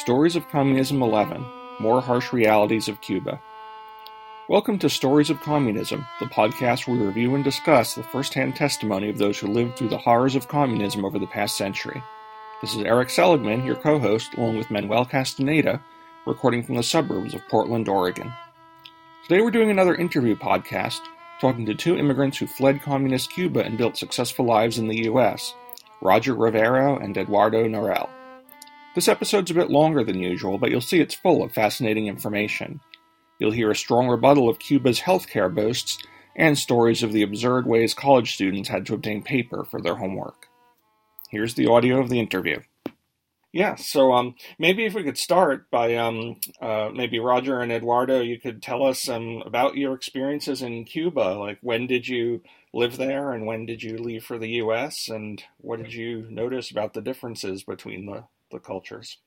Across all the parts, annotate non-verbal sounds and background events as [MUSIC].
Stories of Communism 11 More Harsh Realities of Cuba. Welcome to Stories of Communism, the podcast where we review and discuss the first hand testimony of those who lived through the horrors of communism over the past century. This is Eric Seligman, your co host, along with Manuel Castaneda, recording from the suburbs of Portland, Oregon. Today we're doing another interview podcast, talking to two immigrants who fled communist Cuba and built successful lives in the U.S. Roger Rivero and Eduardo Norell. This episode's a bit longer than usual, but you'll see it's full of fascinating information. You'll hear a strong rebuttal of Cuba's healthcare boasts and stories of the absurd ways college students had to obtain paper for their homework. Here's the audio of the interview. Yeah, so um, maybe if we could start by um, uh, maybe Roger and Eduardo, you could tell us um, about your experiences in Cuba. Like, when did you live there, and when did you leave for the U.S., and what did you notice about the differences between the, the cultures?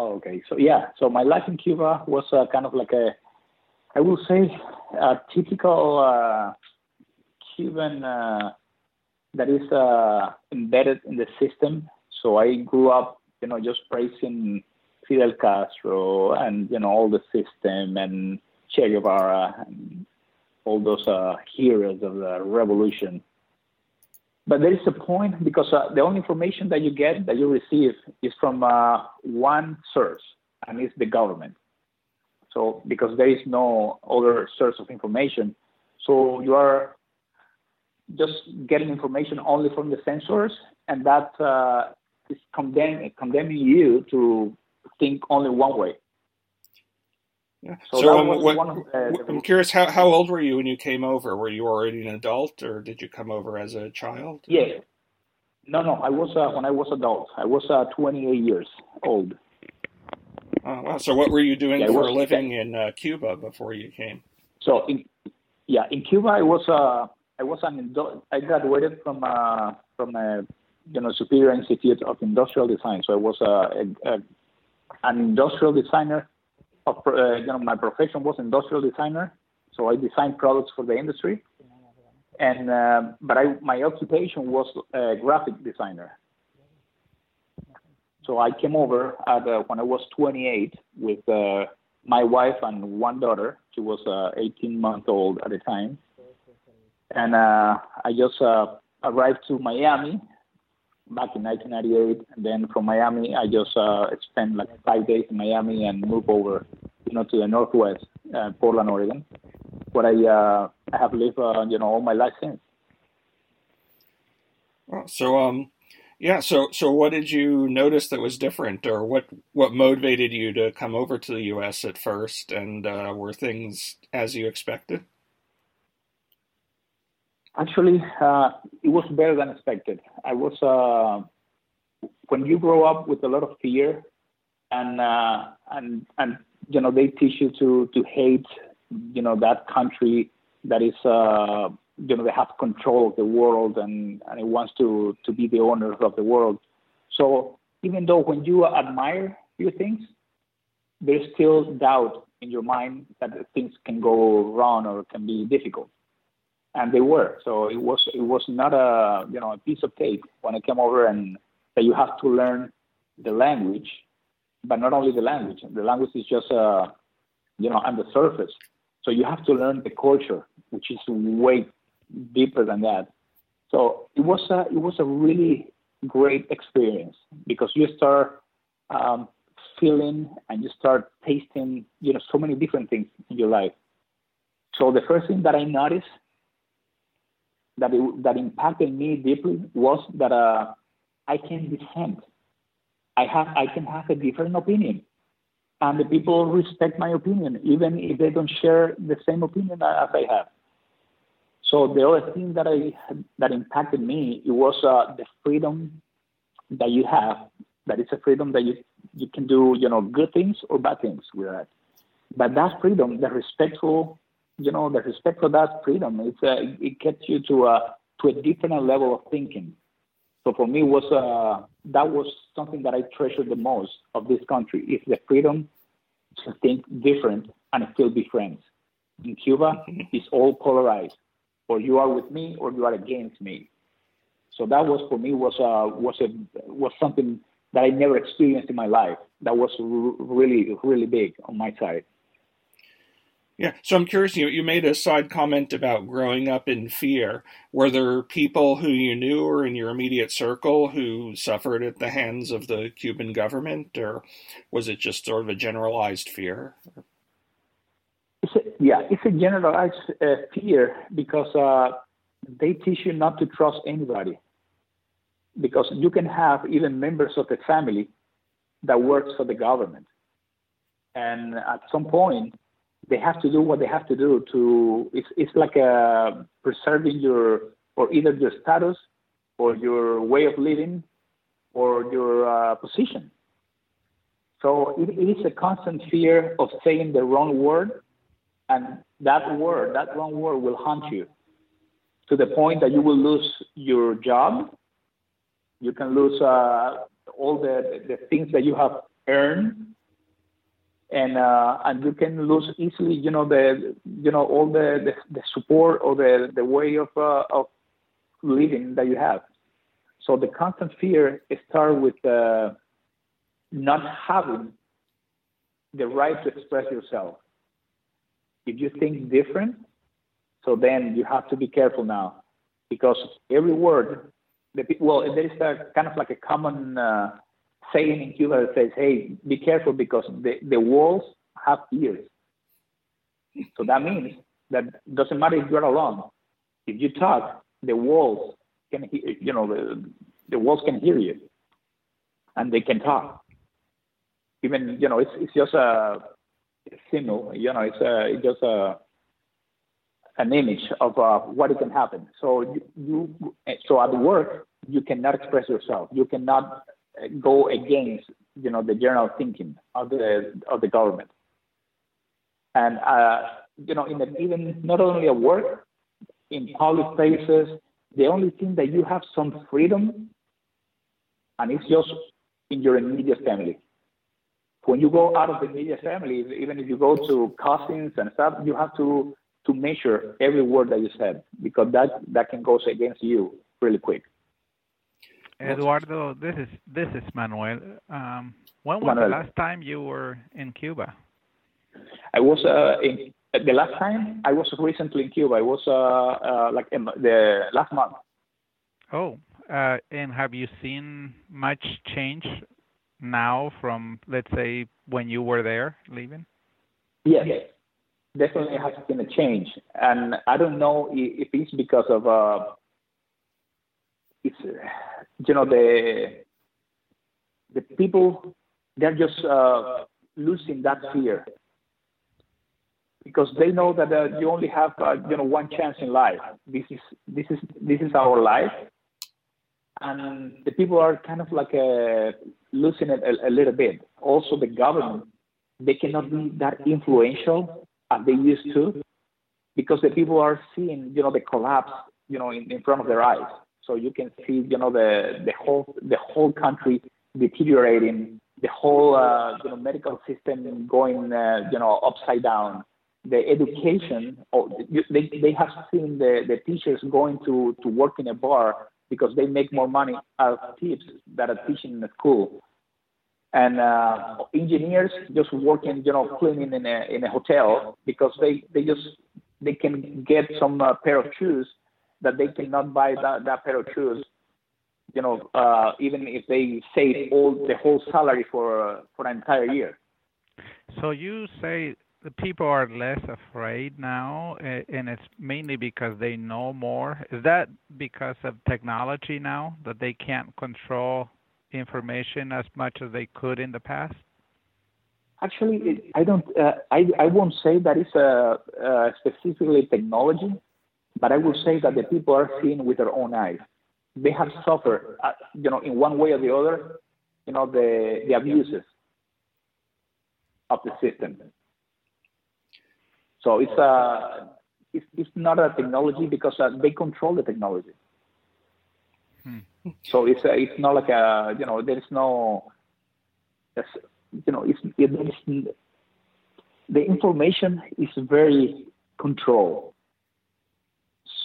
Okay, so yeah, so my life in Cuba was uh, kind of like a, I will say, a typical uh, Cuban uh, that is uh, embedded in the system. So I grew up you know, just praising Fidel Castro and you know all the system and Che Guevara and all those uh, heroes of the revolution. But there is a point because uh, the only information that you get that you receive is from uh, one source, and it's the government. So because there is no other source of information, so you are just getting information only from the censors, and that uh, is condemn, condemning you to think only one way. Yeah. So, so um, what, of, uh, I'm curious, how, how old were you when you came over? Were you already an adult, or did you come over as a child? Yeah. No, no. I was uh, when I was adult. I was uh, 28 years old. Oh, wow. So what were you doing yeah, for a living in uh, Cuba before you came? So in yeah, in Cuba, I was uh, I was an I graduated from uh, from a you know, Superior Institute of Industrial Design. So I was a, a, a an industrial designer. Of, uh, you know, my profession was industrial designer. So I designed products for the industry. And uh, but I my occupation was a graphic designer. So I came over at, uh, when I was 28 with uh, my wife and one daughter. She was uh, 18 months old at the time. And uh, I just arrived to Miami back in 1998. And then from Miami, I just uh, spent like five days in Miami and moved over, you know, to the Northwest, uh, Portland, Oregon, where I uh, I have lived, uh, you know, all my life since. Well, so um, yeah. So so what did you notice that was different, or what what motivated you to come over to the U.S. at first, and uh, were things as you expected? Actually, uh, it was better than expected. I was uh, when you grow up with a lot of fear, and uh, and and you know they teach you to to hate, you know that country that is uh, you know they have control of the world and and it wants to to be the owners of the world. So even though when you admire few things, there's still doubt in your mind that things can go wrong or can be difficult and they were. So it was it was not a you know a piece of cake when I came over and that you have to learn the language, but not only the language. The language is just uh, you know on the surface. So you have to learn the culture, which is way deeper than that. So it was a it was a really great experience because you start um, feeling and you start tasting you know so many different things in your life. So the first thing that I noticed that it, that impacted me deeply was that uh, I can dissent. I have I can have a different opinion, and the people respect my opinion even if they don't share the same opinion as I have. So the other thing that I that impacted me it was uh, the freedom that you have. That it's a freedom that you you can do you know good things or bad things with that. But that freedom, the respectful you know, the respect for that freedom, it's, uh, it gets you to a, to a different level of thinking. So for me, was uh, that was something that I treasured the most of this country is the freedom to think different and still be friends. In Cuba, mm-hmm. it's all polarized, or you are with me, or you are against me. So that was for me was uh, was a was something that I never experienced in my life. That was really, really big on my side. Yeah, so I'm curious. You you made a side comment about growing up in fear. Were there people who you knew or in your immediate circle who suffered at the hands of the Cuban government, or was it just sort of a generalized fear? It's a, yeah, it's a generalized uh, fear because uh, they teach you not to trust anybody. Because you can have even members of the family that works for the government, and at some point they have to do what they have to do to it's it's like a uh, preserving your or either your status or your way of living or your uh, position. So it, it is a constant fear of saying the wrong word, and that word, that wrong word, will haunt you to the point that you will lose your job. You can lose uh, all the the things that you have earned and uh, and you can lose easily, you know, the you know all the the, the support or the the way of uh, of living that you have. So the constant fear starts with uh, not having the right to express yourself. If you think different, so then you have to be careful now, because every word, the, well, there is a kind of like a common uh, saying in Cuba says, hey, be careful because the, the walls have ears. So that means that doesn't matter if you're alone. If you talk, the walls can hear, you know, the, the walls can hear you and they can talk. Even, you know, it's, it's just a, symbol, you know, it's, a, it's just a, an image of uh, what can happen. So you, you, so at work, you cannot express yourself. You cannot go against you know the general thinking of the of the government. And uh, you know, in the, even not only at work, in public places, the only thing that you have some freedom, and it's just in your immediate family. When you go out of the immediate family, even if you go to cousins and stuff, you have to to measure every word that you said because that that can go against you really quick. Eduardo, this is this is Manuel. Um, when was Manuel. the last time you were in Cuba? I was uh, in the last time I was recently in Cuba. I was uh, uh, like in the last month. Oh, uh, and have you seen much change now from let's say when you were there leaving? Yes, definitely has been a change, and I don't know if it's because of uh, it's you know the the people they're just uh, losing that fear because they know that uh, you only have uh, you know one chance in life. This is this is this is our life, and the people are kind of like uh, losing it a, a little bit. Also, the government they cannot be that influential as they used to because the people are seeing you know the collapse you know in, in front of their eyes so you can see, you know, the the whole the whole country deteriorating, the whole uh, you know medical system going, uh, you know, upside down. The education, oh, they they have seen the the teachers going to to work in a bar because they make more money as tips than are teaching in the school. And uh, engineers just working, you know, cleaning in a in a hotel because they they just they can get some uh, pair of shoes that they cannot buy that, that pair of shoes you know, uh, even if they save all the whole salary for uh, for an entire year. So you say the people are less afraid now, and it's mainly because they know more. Is that because of technology now that they can't control information as much as they could in the past? Actually, I don't. Uh, I I won't say that it's a, uh, specifically technology. But I will say that the people are seeing with their own eyes. They have suffered, uh, you know, in one way or the other, you know, the, the abuses of the system. So it's a uh, it's, it's not a technology because uh, they control the technology. Hmm. So it's a, it's not like a you know there is no you know it's it, the information is very controlled.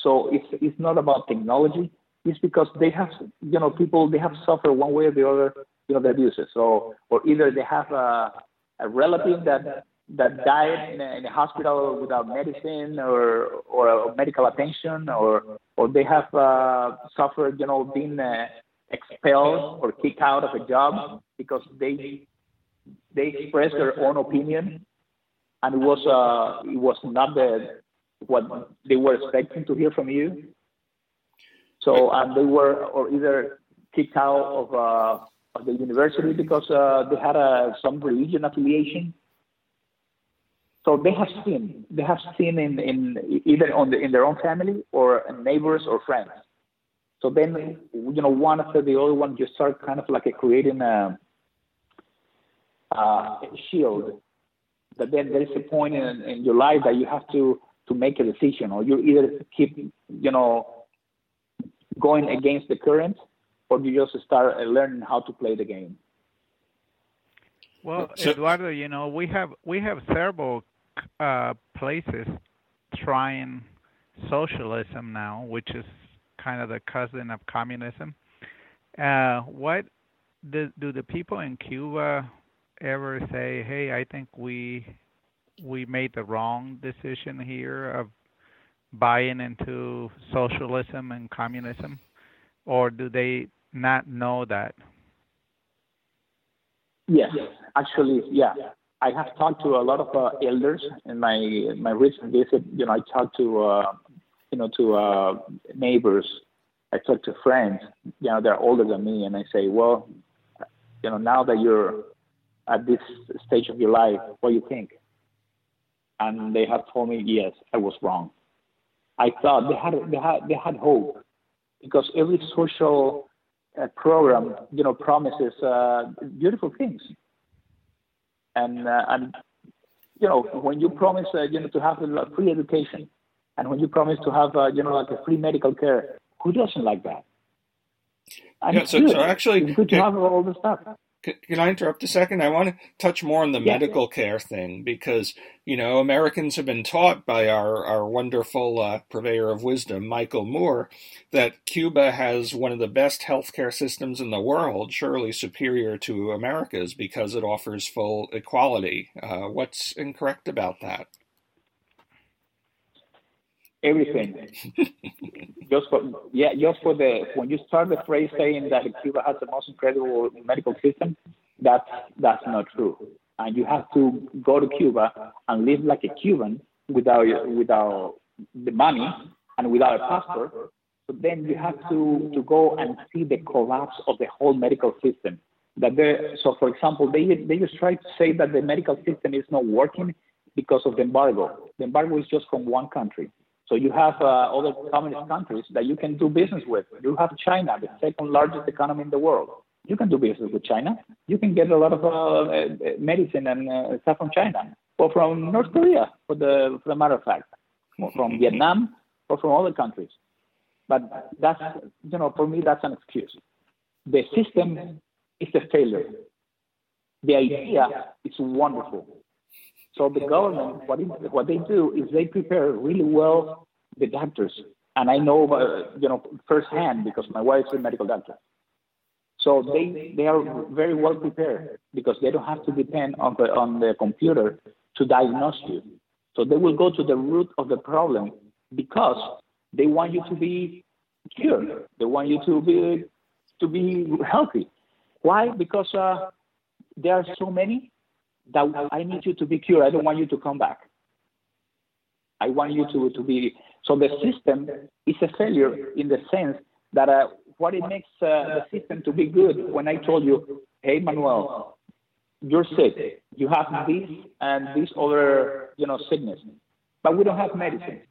So it's it's not about technology. It's because they have you know people they have suffered one way or the other you know the abuses. So or either they have a, a relative that that died in a, in a hospital without medicine or or medical attention, or or they have uh, suffered, you know, being uh, expelled or kicked out of a job because they they expressed their own opinion, and it was uh, it was not the what they were expecting to hear from you. So they were or either kicked out of uh, of the university because uh, they had a, some religion affiliation. So they have seen they have seen in, in either on the, in their own family or neighbors or friends. So then you know one after the other one, you start kind of like a creating a, a shield. But then there is a point in, in your life that you have to to make a decision, or you either keep you know going against the current or you just start uh, learning how to play the game? Well, so, Eduardo, you know we have we have several uh, places trying socialism now, which is kind of the cousin of communism. Uh, what do, do the people in Cuba ever say? Hey, I think we we made the wrong decision here of buying into socialism and communism, or do they not know that? Yes, actually, yeah. I have talked to a lot of uh, elders in my my recent visit. You know, I talked to uh, you know to uh, neighbors. I talked to friends. You know, they're older than me, and I say, well, you know, now that you're at this stage of your life, what do you think? And they have told me, yes, I was wrong. I thought they had they had they had hope because every social uh, program, you know, promises uh, beautiful things. And uh, and you know, when you promise, uh, you know, to have a free education, and when you promise to have, uh, you know, like a free medical care, who doesn't like that? And yeah, so, so actually, it's good to have all the stuff. Can I interrupt a second? I want to touch more on the yeah, medical care thing because, you know, Americans have been taught by our, our wonderful uh, purveyor of wisdom, Michael Moore, that Cuba has one of the best healthcare systems in the world, surely superior to America's because it offers full equality. Uh, what's incorrect about that? Everything. just for yeah, just for the when you start the phrase saying that Cuba has the most incredible medical system, that's that's not true. And you have to go to Cuba and live like a Cuban without without the money and without a passport. But then you have to to go and see the collapse of the whole medical system. That so for example, they they just try to say that the medical system is not working because of the embargo. The embargo is just from one country so you have uh, other communist countries that you can do business with. You have China, the second largest economy in the world. You can do business with China. You can get a lot of uh, uh medicine and uh, stuff from China or from North Korea, for the, for the matter of fact, or from Vietnam or from other countries. But that's, you know, for me, that's an excuse. The system is a failure. The idea is wonderful. So the government, what, it, what they do is they prepare really well the doctors, and I know, uh, you know, firsthand because my wife is a medical doctor. So they they are very well prepared because they don't have to depend on the on the computer to diagnose you. So they will go to the root of the problem because they want you to be cured. They want you to be to be healthy. Why? Because uh, there are so many that I need you to be cured. I don't want you to come back. I want you to, to be. So the system is a failure in the sense that uh, what it makes uh, the system to be good when I told you, hey, Manuel, you're sick. You have this and this other, you know, sickness, but we don't have medicine,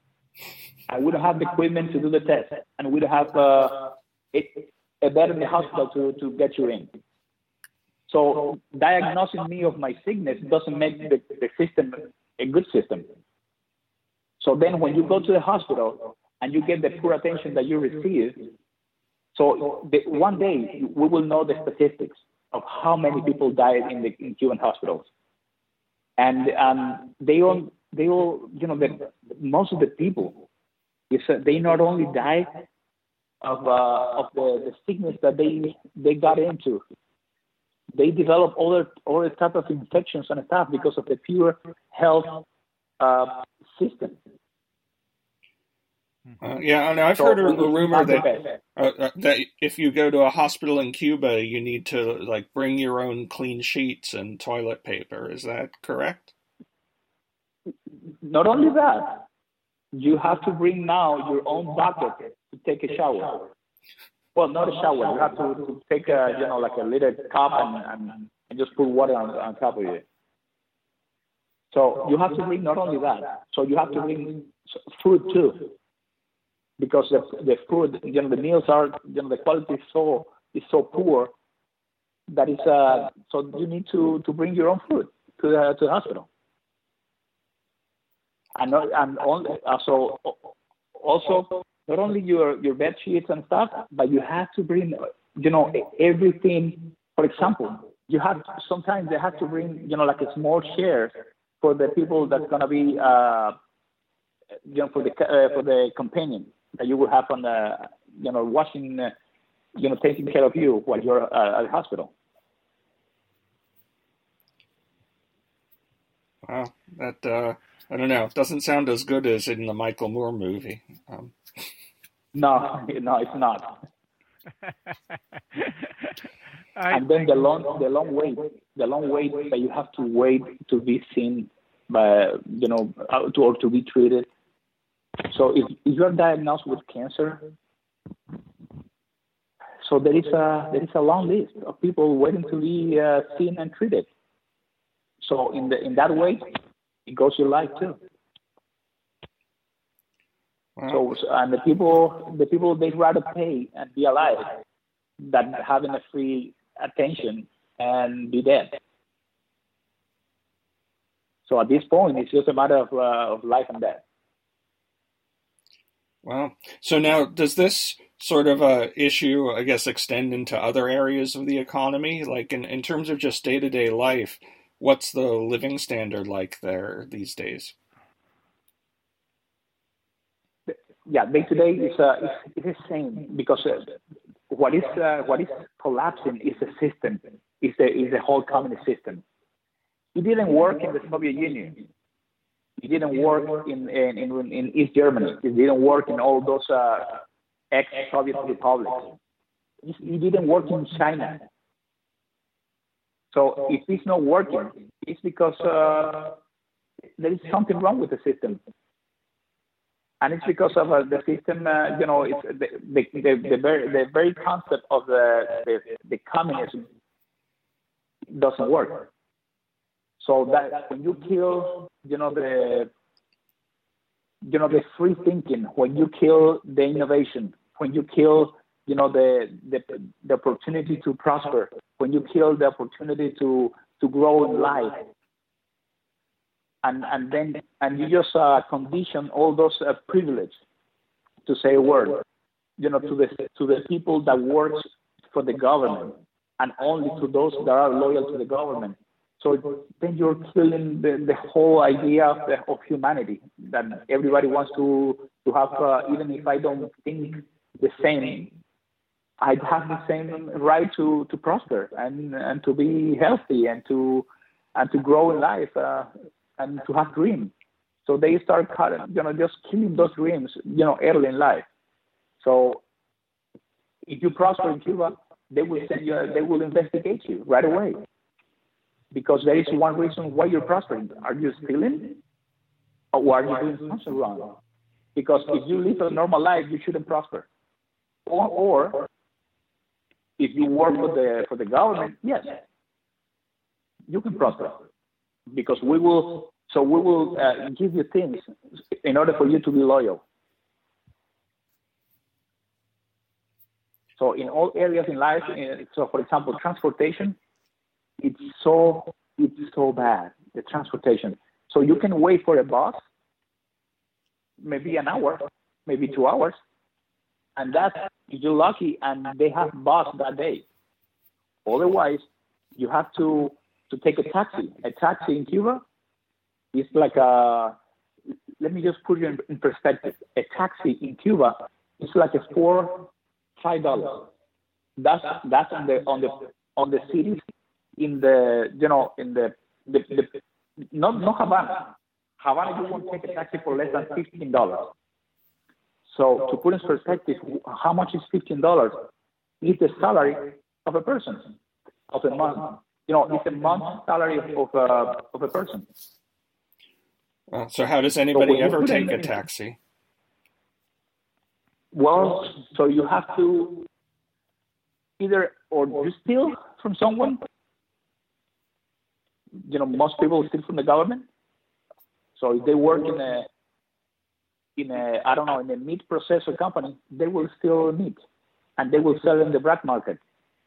and we don't have the equipment to do the test, and we don't have uh, a, a bed in the hospital to, to get you in. So diagnosing me of my sickness doesn't make the, the system a good system. So then when you go to the hospital and you get the poor attention that you receive, so the, one day we will know the statistics of how many people died in the in Cuban hospitals. And um, they all, they all, you know, the, most of the people, is, uh, they not only die of, uh, of the, the sickness that they, they got into, they develop other other type of infections and stuff because of the pure health uh, system. Uh, yeah, and I've so heard a, a rumor that uh, uh, that if you go to a hospital in Cuba, you need to like bring your own clean sheets and toilet paper. Is that correct? Not only that, you have to bring now your own bucket to take a shower. Well, not a shower. You have to, to take a you know like a little cup and, and, and just put water on, on top of it. So you have to bring not only that. So you have to bring food too because the, the food, you know, the meals are, you know, the quality is so is so poor that is uh, so you need to to bring your own food to the to the hospital. And and also also not only your your bed sheets and stuff, but you have to bring you know everything. For example, you have to, sometimes they have to bring you know like a small share for the people that's gonna be uh, you know for the uh, for the companion that you will have on the, you know, watching, uh, you know, taking care of you while you're uh, at the hospital. Wow, that uh, I don't know. It doesn't sound as good as in the Michael Moore movie. Um. No, [LAUGHS] no, it's not. [LAUGHS] and then the long, the long wait, the long wait that you have to wait to be seen by, you know, uh, to or to be treated so if, if you are diagnosed with cancer, so there is a there is a long list of people waiting to be uh, seen and treated. So in the in that way, it goes your life too. Wow. So and the people the people they'd rather pay and be alive than having a free attention and be dead. So at this point, it's just a matter of uh, of life and death. Well, so now does this sort of uh, issue, I guess, extend into other areas of the economy? Like in, in terms of just day to day life, what's the living standard like there these days? Yeah, day to day is uh, it's, the same because uh, what is uh, what is collapsing is the system, is the is the whole communist system. It didn't work in the Soviet Union. It didn't work in, in, in, in East Germany. It didn't work in all those uh, ex-Soviet republics. It didn't work in China. So if it's not working, it's because uh, there is something wrong with the system. And it's because of uh, the system, uh, you know, it's the, the, the, the, very, the very concept of the, the, the communism doesn't work. So that when you kill, you know, the you know the free thinking, when you kill the innovation, when you kill, you know, the the, the opportunity to prosper, when you kill the opportunity to to grow in life, and and then and you just uh, condition all those uh, privilege to say a word, you know, to the to the people that work for the government, and only to those that are loyal to the government. So then you're killing the, the whole idea of, the, of humanity that everybody wants to, to have, uh, even if I don't think the same, I have the same right to, to prosper and, and to be healthy and to, and to grow in life uh, and to have dreams. So they start cutting, you know, just killing those dreams, you know, early in life. So if you prosper in Cuba, they will send you, they will investigate you right away because there is one reason why you're prospering. Are you stealing? Or are you doing something wrong? Because if you live a normal life, you shouldn't prosper. Or, or if you work for the for the government, yes, you can prosper. Because we will, so we will uh, give you things in order for you to be loyal. So in all areas in life, uh, so for example, transportation, it's so it's so bad the transportation. So you can wait for a bus, maybe an hour, maybe two hours, and that's if you're lucky and they have bus that day. Otherwise, you have to to take a taxi. A taxi in Cuba is like a let me just put you in, in perspective. A taxi in Cuba is like a four five dollars. That's that's on the on the on the cities in the you know in the the, the not not Havana. Havana you won't take a taxi for less than fifteen dollars. So to put in perspective, how much is fifteen dollars? Is the salary of a person of a month. You know, it's a month salary of a uh, of a person. Well, so how does anybody so ever take a taxi? Well, so you have to either or you steal from someone. You know, most people steal from the government. So if they work in a in a I don't know in a meat processor company, they will steal meat and they will sell in the black market,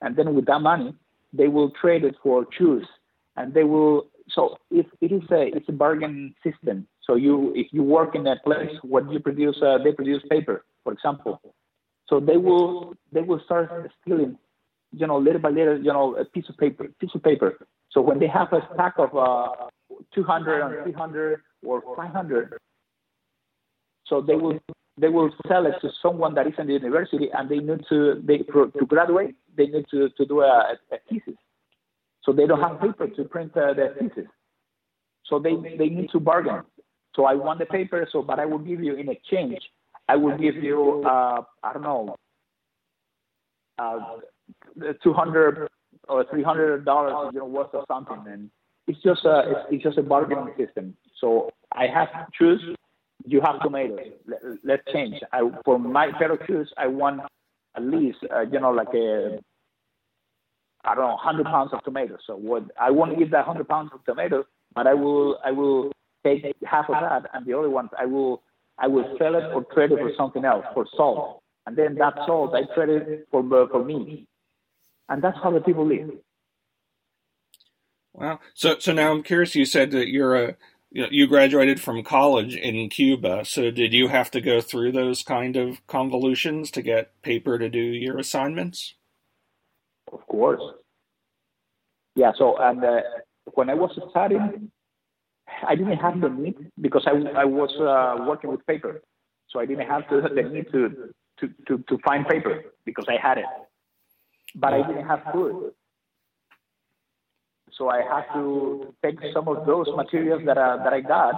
and then with that money, they will trade it for shoes, and they will. So it, it is a it's a bargain system. So you if you work in a place where you produce uh, they produce paper, for example, so they will they will start stealing, you know, little by little, you know, a piece of paper, piece of paper. So when they have a stack of uh, 200 and 300 or 500, so they will they will sell it to someone that is in the university and they need to they to graduate they need to, to do a, a thesis. So they don't have paper to print uh, their thesis. So they they need to bargain. So i want the paper so but i will give you in exchange i will give you uh, i don't know uh, 200 or 300 dollars you know worth of something and it's just a it's, it's just a bargaining system. So i have to choose you have tomatoes. Let, us change. I, for my pair of shoes, I want at least, uh, you know, like a, I don't know, 100 pounds of tomatoes. So what I won't eat that 100 pounds of tomatoes, but I will, I will take half of that, and the other ones I will, I will sell it or trade it for something else, for salt, and then that salt I trade it for for me, and that's how the people live. Wow. So, so now I'm curious. You said that you're a you graduated from college in Cuba, so did you have to go through those kind of convolutions to get paper to do your assignments? Of course. Yeah. So, and uh, when I was studying, I didn't have the need because I I was uh, working with paper, so I didn't have to, the need to, to to to find paper because I had it, but I didn't have food. So I had to take some of those materials that I, that I got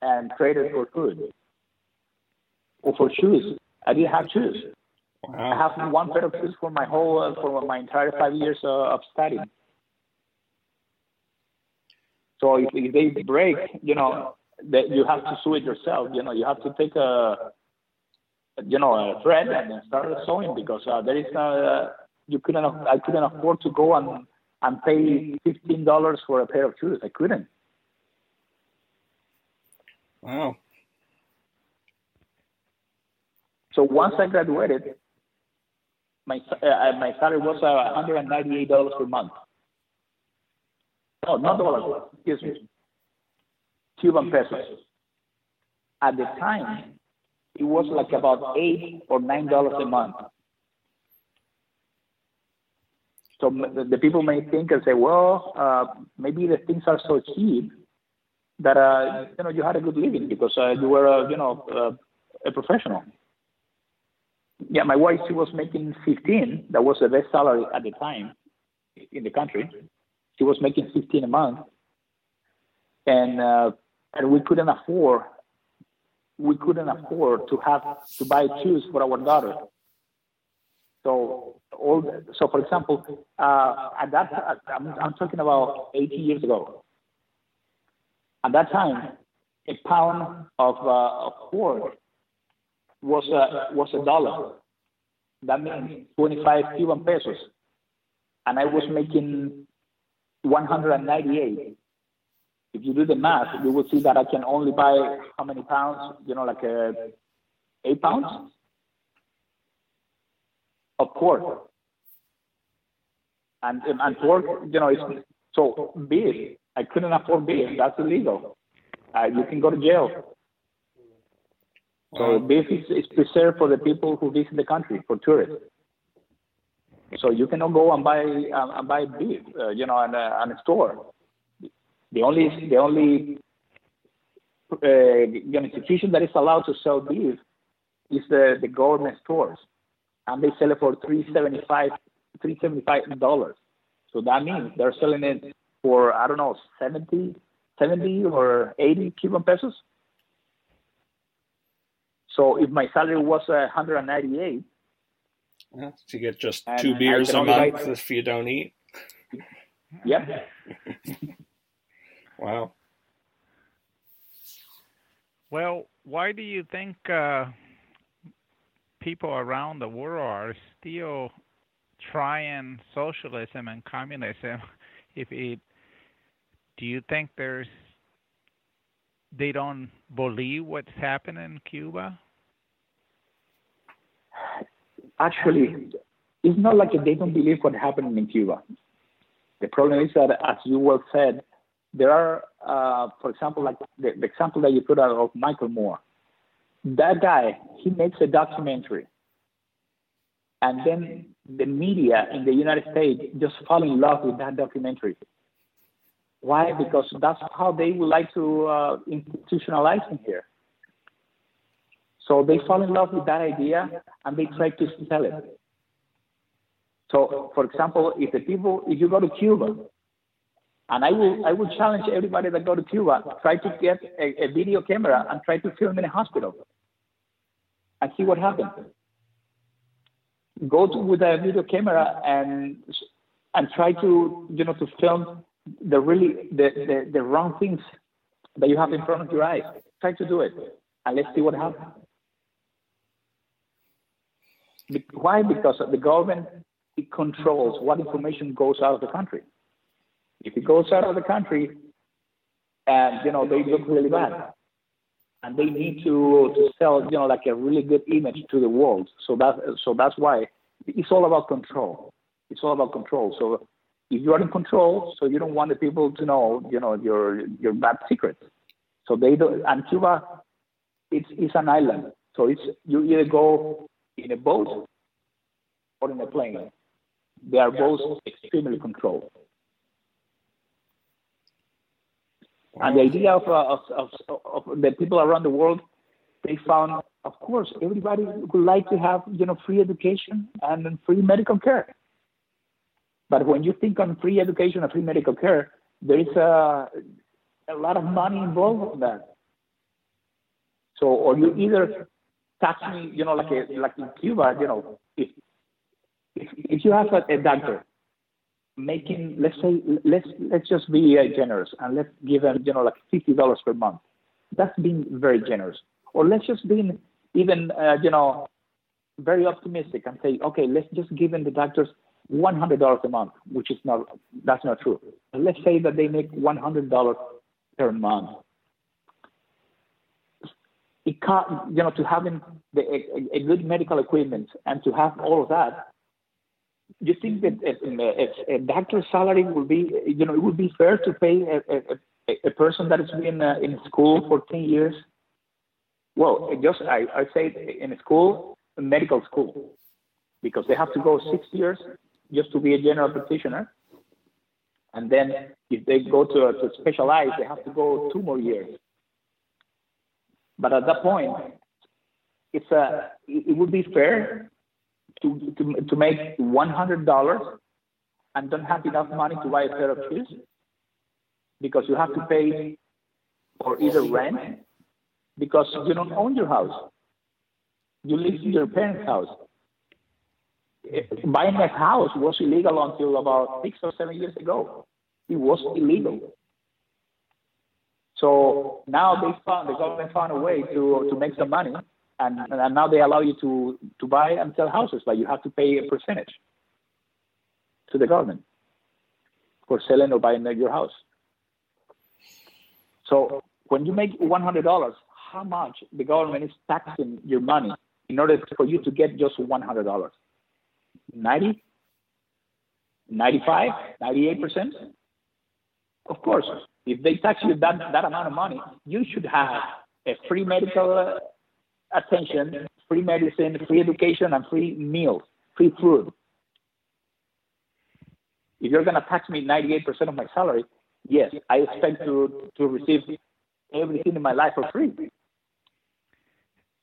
and trade it for food or for shoes. I didn't have shoes. Wow. I have one pair of shoes for my whole uh, for my entire five years uh, of studying. So if, if they break, you know, that you have to sew it yourself. You know, you have to take a, you know, a thread and then start sewing because uh, there is uh, you couldn't I couldn't afford to go and and pay fifteen dollars for a pair of shoes. I couldn't. Wow. So once I graduated, my uh, my salary was uh, one hundred and ninety eight dollars per month. No, not dollars. Excuse me. Cuban pesos. At the time, it was like about eight or nine dollars a month. So the people may think and say, well, uh, maybe the things are so cheap that uh, you know you had a good living because uh, you were uh, you know uh, a professional. Yeah, my wife she was making 15. That was the best salary at the time in the country. She was making 15 a month, and uh, and we couldn't afford we couldn't afford to have to buy shoes for our daughter. So all so for example, uh, at that I'm, I'm talking about 80 years ago. At that time, a pound of uh, of pork was a was a dollar. That means 25 Cuban pesos, and I was making 198. If you do the math, you will see that I can only buy how many pounds? You know, like uh, eight pounds of pork. And and pork, you know, it's, so beef. I couldn't afford beef. That's illegal. Uh, you can go to jail. So beef is, is preserved for the people who visit the country for tourists. So you cannot go and buy um, and buy beef, uh, you know, in a, in a store. The only the only uh, institution that is allowed to sell beef is the, the government stores and they sell it for three seventy five three seventy five dollars. So that means they're selling it for I don't know 70, 70 or 80 Cuban pesos. So if my salary was uh, 198, yeah, to get just two beers a month buy... if you don't eat. Yep. [LAUGHS] wow. Well, why do you think uh, people around the world are still trying socialism and communism? [LAUGHS] If it, do you think there's they don't believe what's happening in Cuba? Actually, it's not like they don't believe what happened in Cuba. The problem is that, as you well said, there are, uh, for example, like the, the example that you put out of Michael Moore. That guy, he makes a documentary, and then the media in the United States just fall in love with that documentary. Why? Because that's how they would like to uh, institutionalize in here. So they fall in love with that idea and they try to sell it. So, for example, if the people, if you go to Cuba, and I will, I will challenge everybody that go to Cuba, try to get a, a video camera and try to film in a hospital, and see what happens. Go to, with a video camera and and try to, you know, to film the really the, the, the wrong things that you have in front of your eyes. Try to do it, and let's see what happens. Why? Because the government it controls what information goes out of the country. If it goes out of the country, and you know they look really bad, and they need to to sell you know like a really good image to the world. So that so that's why it's all about control. It's all about control. So if you are in control, so you don't want the people to know you know your your bad secrets. So they don't. And Cuba, it's it's an island. So it's you either go in a boat or in a plane. They are both extremely controlled. And the idea of, uh, of, of, of, the people around the world, they found, of course, everybody would like to have, you know, free education and free medical care. But when you think on free education and free medical care, there is a, a lot of money involved in that. So, or you either tax me, you know, like a, like in Cuba, you know, if if, if you have a, a doctor making, let's say, let's let's just be uh, generous and let's give them, you know, like fifty dollars per month. That's being very generous. Or let's just be even, uh, you know, very optimistic and say, okay, let's just give them the doctors one hundred dollars a month, which is not that's not true. Let's say that they make one hundred dollars per month. It can't, you know, to having the, a, a good medical equipment and to have all of that, you think that uh, um, uh, if, if a doctor's salary would be, you know, it would be fair to pay a, a, a person that has been uh, in school for 10 years? Well, just I, I say in school, medical school, because they have to go six years just to be a general practitioner. And then if they go to, uh, to specialize, they have to go two more years. But at that point, it's a, it would be fair to, to, to make $100 and don't have enough money to buy a pair of shoes because you have to pay for either rent because you don't own your house. You live in your parents' house. Buying a house was illegal until about six or seven years ago. It was illegal. So now they found the government found a way to to make some money and, and now they allow you to, to buy and sell houses, but you have to pay a percentage to the government for selling or buying your house. So when you make $100, how much the government is taxing your money in order for you to get just $100? 90? 95? 98%? Of course, if they tax you that, that amount of money, you should have a free medical attention, free medicine, free education, and free meals, free food. If you're going to tax me 98% of my salary, yes, I expect to, to receive everything in my life for free.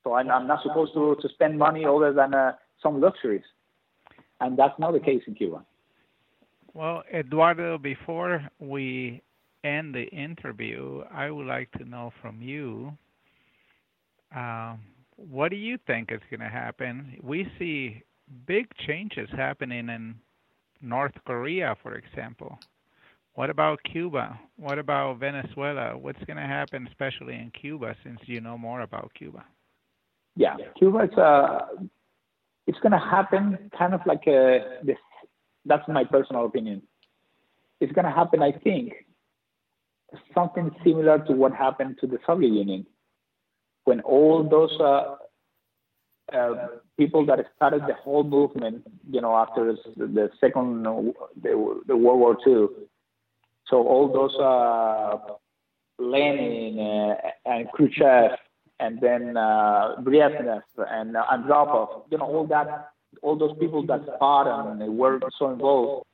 So I'm, I'm not supposed to, to spend money other than uh, some luxuries. And that's not the case in Cuba. Well, Eduardo, before we end the interview, I would like to know from you um, what do you think is going to happen? We see big changes happening in North Korea, for example. What about Cuba? What about Venezuela? What's going to happen, especially in Cuba, since you know more about Cuba? Yeah, Cuba uh, it's going to happen kind of like a, this. That's my personal opinion. It's going to happen, I think, something similar to what happened to the Soviet Union when all those uh, uh, people that started the whole movement, you know, after the second the, the World War II. So all those uh, Lenin uh, and Khrushchev, and then uh, Brezhnev and uh, Andropov, you know, all that, all those people that fought and were so involved.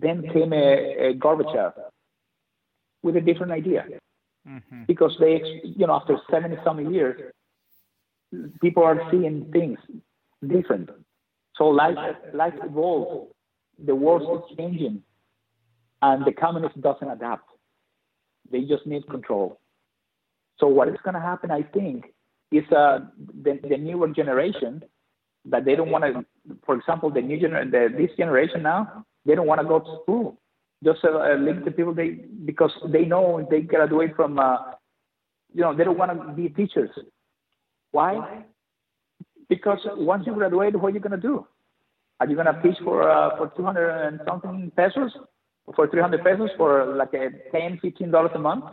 Then came a, a Gorbachev with a different idea, mm-hmm. because they, you know, after seventy some years, people are seeing things different. So life life evolves. The world is changing, and the communist doesn't adapt. They just need control. So what is going to happen, I think, is uh, the, the newer generation that they don't want to. For example, the new gener- the, this generation now, they don't want to go to school. Just uh, link the people they because they know they graduate from. Uh, you know, they don't want to be teachers. Why? Because once you graduate, what are you going to do? Are you going to teach for uh, for 200 and something pesos, for 300 pesos, for like a 10, 15 dollars a month,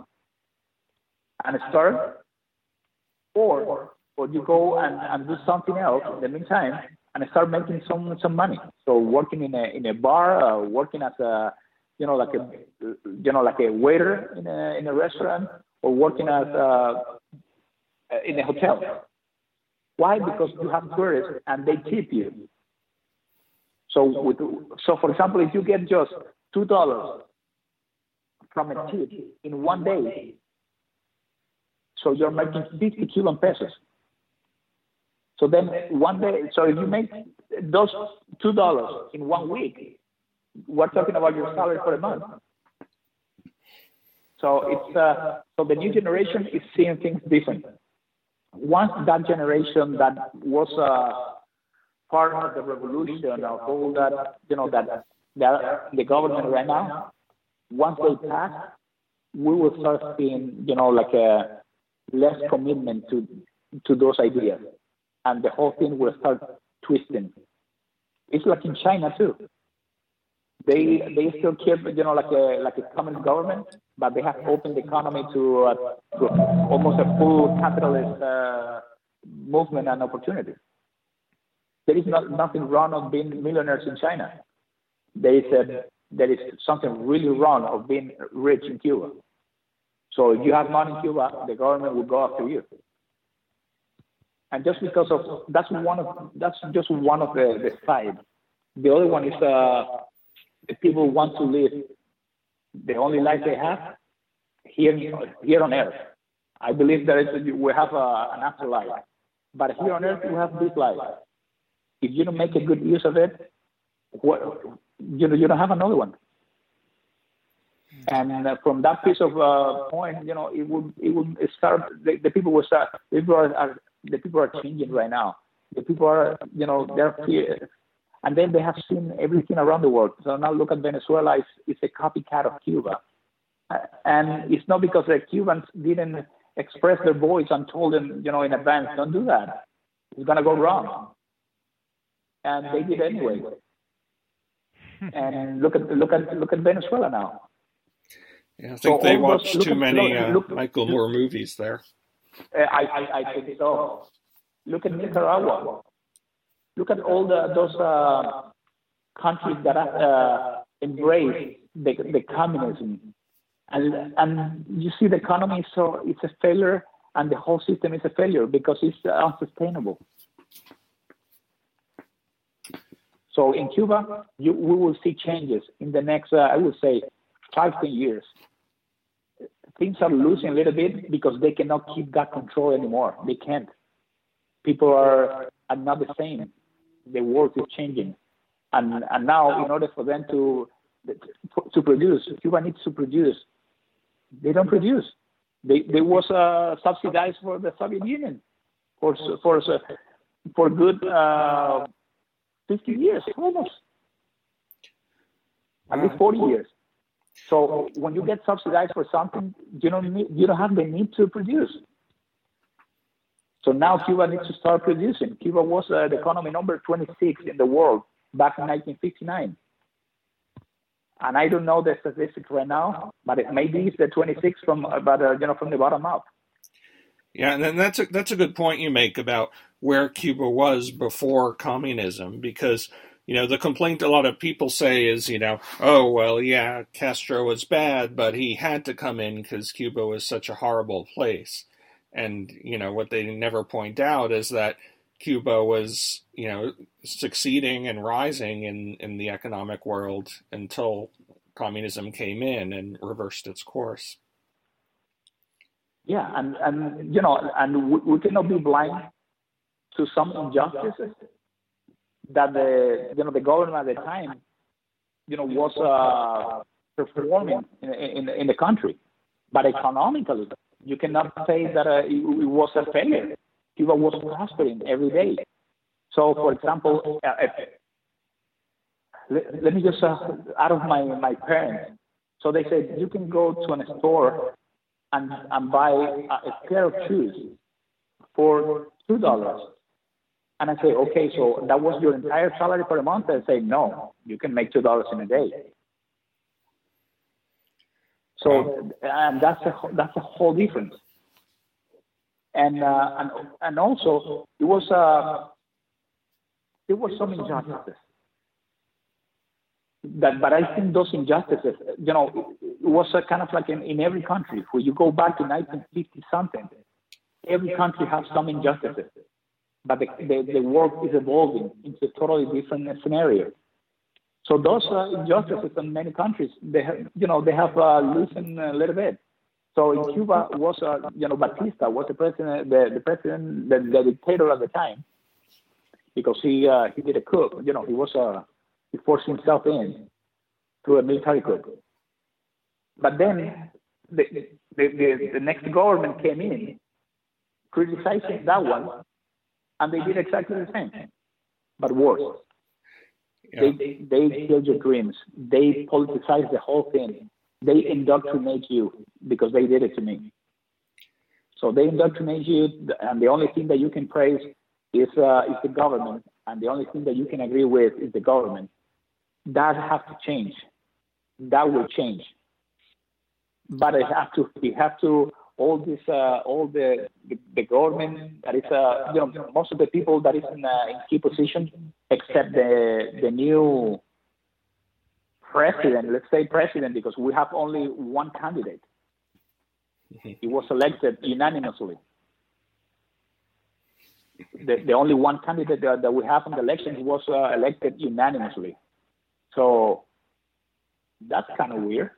and start, or or you go and, and do something else in the meantime and start making some some money. So working in a in a bar, uh, working as a you know like a you know like a waiter in a in a restaurant, or working as a, in a hotel. Why? Because you have tourists and they tip you. So, with, so for example, if you get just two dollars from a tip in one day, so you're making 50 Cuban pesos. So then one day, so if you make those two dollars in one week, we're talking about your salary for a month. So it's uh, so the new generation is seeing things different once that generation that was uh, part of the revolution of all that, you know, that, that the government right now, once they pass, we will start seeing, you know, like a less commitment to to those ideas, and the whole thing will start twisting. It's like in China too. They they still keep, you know, like a like a common government, but they have opened the economy to, uh, to almost a full capitalist uh, movement and opportunity. There is not, nothing wrong of being millionaires in China. There is a, there is something really wrong of being rich in Cuba. So if you have money in Cuba, the government will go after you. And just because of that's one of that's just one of the, the sides. The other one is uh, the people want to live the only life they have here here on earth. I believe that we have a, an afterlife, but here on earth we have this life. If you don't make a good use of it, what, you you don't have another one. And uh, from that piece of uh, point, you know, it would it would start. The, the people will start. People are, are the people are changing right now. The people are, you know, they're and then they have seen everything around the world. So now look at Venezuela, it's, it's a copycat of Cuba. And it's not because the Cubans didn't express their voice and told them, you know, in advance, don't do that. It's going to go wrong. And they did anyway. [LAUGHS] and look at look at look at Venezuela now. Yeah, I think so they watched too many uh, look, Michael Moore movies there. I, I, I think so. Look at Nicaragua. Look at all the, those uh, countries that uh, embrace the, the communism, and and you see the economy so it's a failure, and the whole system is a failure because it's unsustainable. So in Cuba, you, we will see changes in the next, uh, I would say, five ten years. Things are losing a little bit because they cannot keep that control anymore. They can't. People are, are not the same the world is changing. And, and now, in order for them to to produce. Cuba needs to produce. They don't produce. They, they was uh, subsidized for the Soviet Union for for for good uh, 50 years almost, at least 40 years. So when you get subsidized for something, you don't need, you don't have the need to produce. So now Cuba needs to start producing. Cuba was uh, the economy number 26 in the world back in 1959. And I don't know the statistics right now, but it maybe it's the 26 from, but uh, you know, from the bottom up. Yeah, and that's a that's a good point you make about where Cuba was before communism, because you know the complaint a lot of people say is you know oh well yeah Castro was bad, but he had to come in because Cuba was such a horrible place, and you know what they never point out is that Cuba was, you know, succeeding and rising in, in the economic world until communism came in and reversed its course. Yeah, and, and you know, and we, we cannot be blind to some injustices that the you know the government at the time, you know, was uh, performing in, in, in the country, but economically, you cannot say that uh, it, it was a failure Cuba was prospering every day. So, for example, uh, if, let, let, me just uh, out of my, my parents. So they said you can go to a store and, and buy a, a pair of shoes for two dollars. And I say, okay, so that was your entire salary for a month. I say, no, you can make two dollars in a day. So, and that's a that's a whole difference and uh, and and also it was uh, there was some injustices. That, but I think those injustices, you know, it was a kind of like in, in every country. When you go back to 1950 something, every country has some injustices, but the, the, the world is evolving into a totally different scenario. So those injustices in many countries, they have, you know, they have uh, loosened a little bit. So in Cuba was uh, you know Batista was the president the, the president the, the dictator at the time because he uh, he did a coup you know he was uh, he forced himself in through a military coup. But then the, the, the, the next government came in criticizing that one and they did exactly the same but worse. Yeah. They, they killed your dreams. They politicize the whole thing they indoctrinate you because they did it to me. So they indoctrinate you, and the only thing that you can praise is uh, is the government, and the only thing that you can agree with is the government. That has to change. That will change. But it have to. We have to. All this, uh, all the, the, the government that is, uh, you know, most of the people that is in, uh, in key positions, except the the new president, let's say president, because we have only one candidate. [LAUGHS] He was elected unanimously. The, the only one candidate that, that we have in the election was uh, elected unanimously. So that's kind of weird.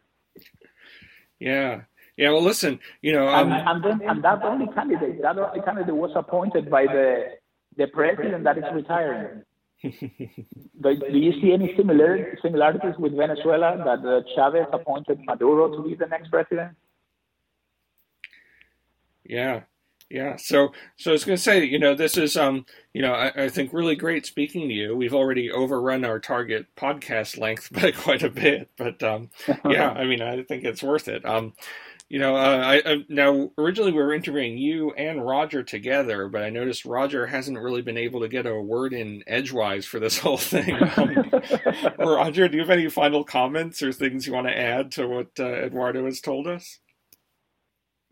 Yeah. Yeah, well, listen, you know, um, and, and then and that only candidate, that only candidate was appointed by the the president that is retiring do, [LAUGHS] do you see any similar, similarities with Venezuela that uh, Chavez appointed Maduro to be the next president? Yeah, yeah. So, so I was going to say, you know, this is, um, you know, I, I, think really great speaking to you. We've already overrun our target podcast length [LAUGHS] by quite a bit, but um, yeah, [LAUGHS] I mean, I think it's worth it. Um, you know, uh, I, I, now originally we were interviewing you and Roger together, but I noticed Roger hasn't really been able to get a word in edgewise for this [LAUGHS] whole thing. [LAUGHS] Um, Roger, do you have any final comments or things you want to add to what uh, Eduardo has told us?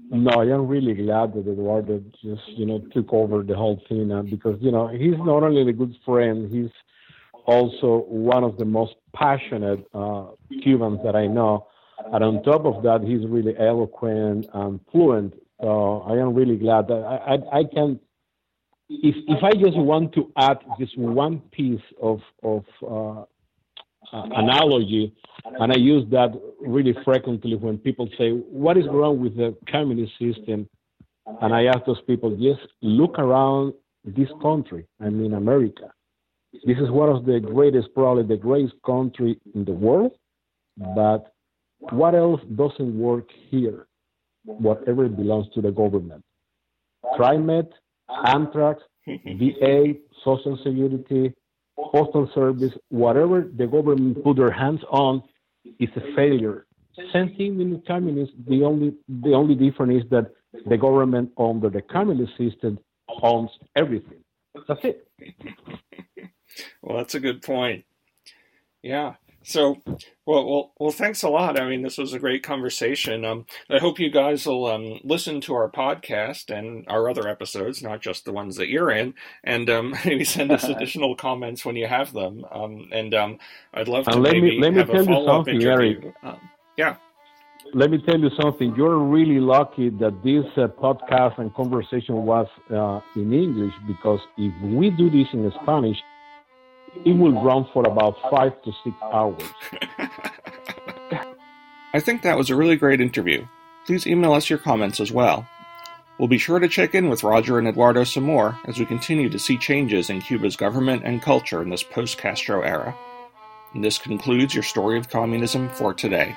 No, I am really glad that Eduardo just you know took over the whole thing uh, because you know he's not only a good friend, he's also one of the most passionate uh, Cubans that I know and on top of that, he's really eloquent and fluent. So I am really glad that I, I, I can. If if I just want to add just one piece of of uh, uh, analogy, and I use that really frequently when people say, "What is wrong with the communist system?" and I ask those people, just look around this country. I mean, America. This is one of the greatest, probably the greatest country in the world but what else doesn't work here? Whatever belongs to the government. TriMet, Amtrak, VA, Social Security, Postal Service, whatever the government put their hands on is a failure. Same thing in the communist. The only the only difference is that the government under the communist system owns everything. That's it. well, that's a good point. Yeah. So, well, well, well, thanks a lot. I mean, this was a great conversation. Um, I hope you guys will um, listen to our podcast and our other episodes, not just the ones that you're in, and um, [LAUGHS] maybe send us [LAUGHS] additional comments when you have them. Um, and um, I'd love to let maybe me, let me have tell a follow up something, interview. Eric. Um, yeah. Let me tell you something. You're really lucky that this uh, podcast and conversation was uh, in English because if we do this in Spanish, it will run for about five to six hours. [LAUGHS] I think that was a really great interview. Please email us your comments as well. We'll be sure to check in with Roger and Eduardo some more as we continue to see changes in Cuba's government and culture in this post Castro era. And this concludes your story of communism for today.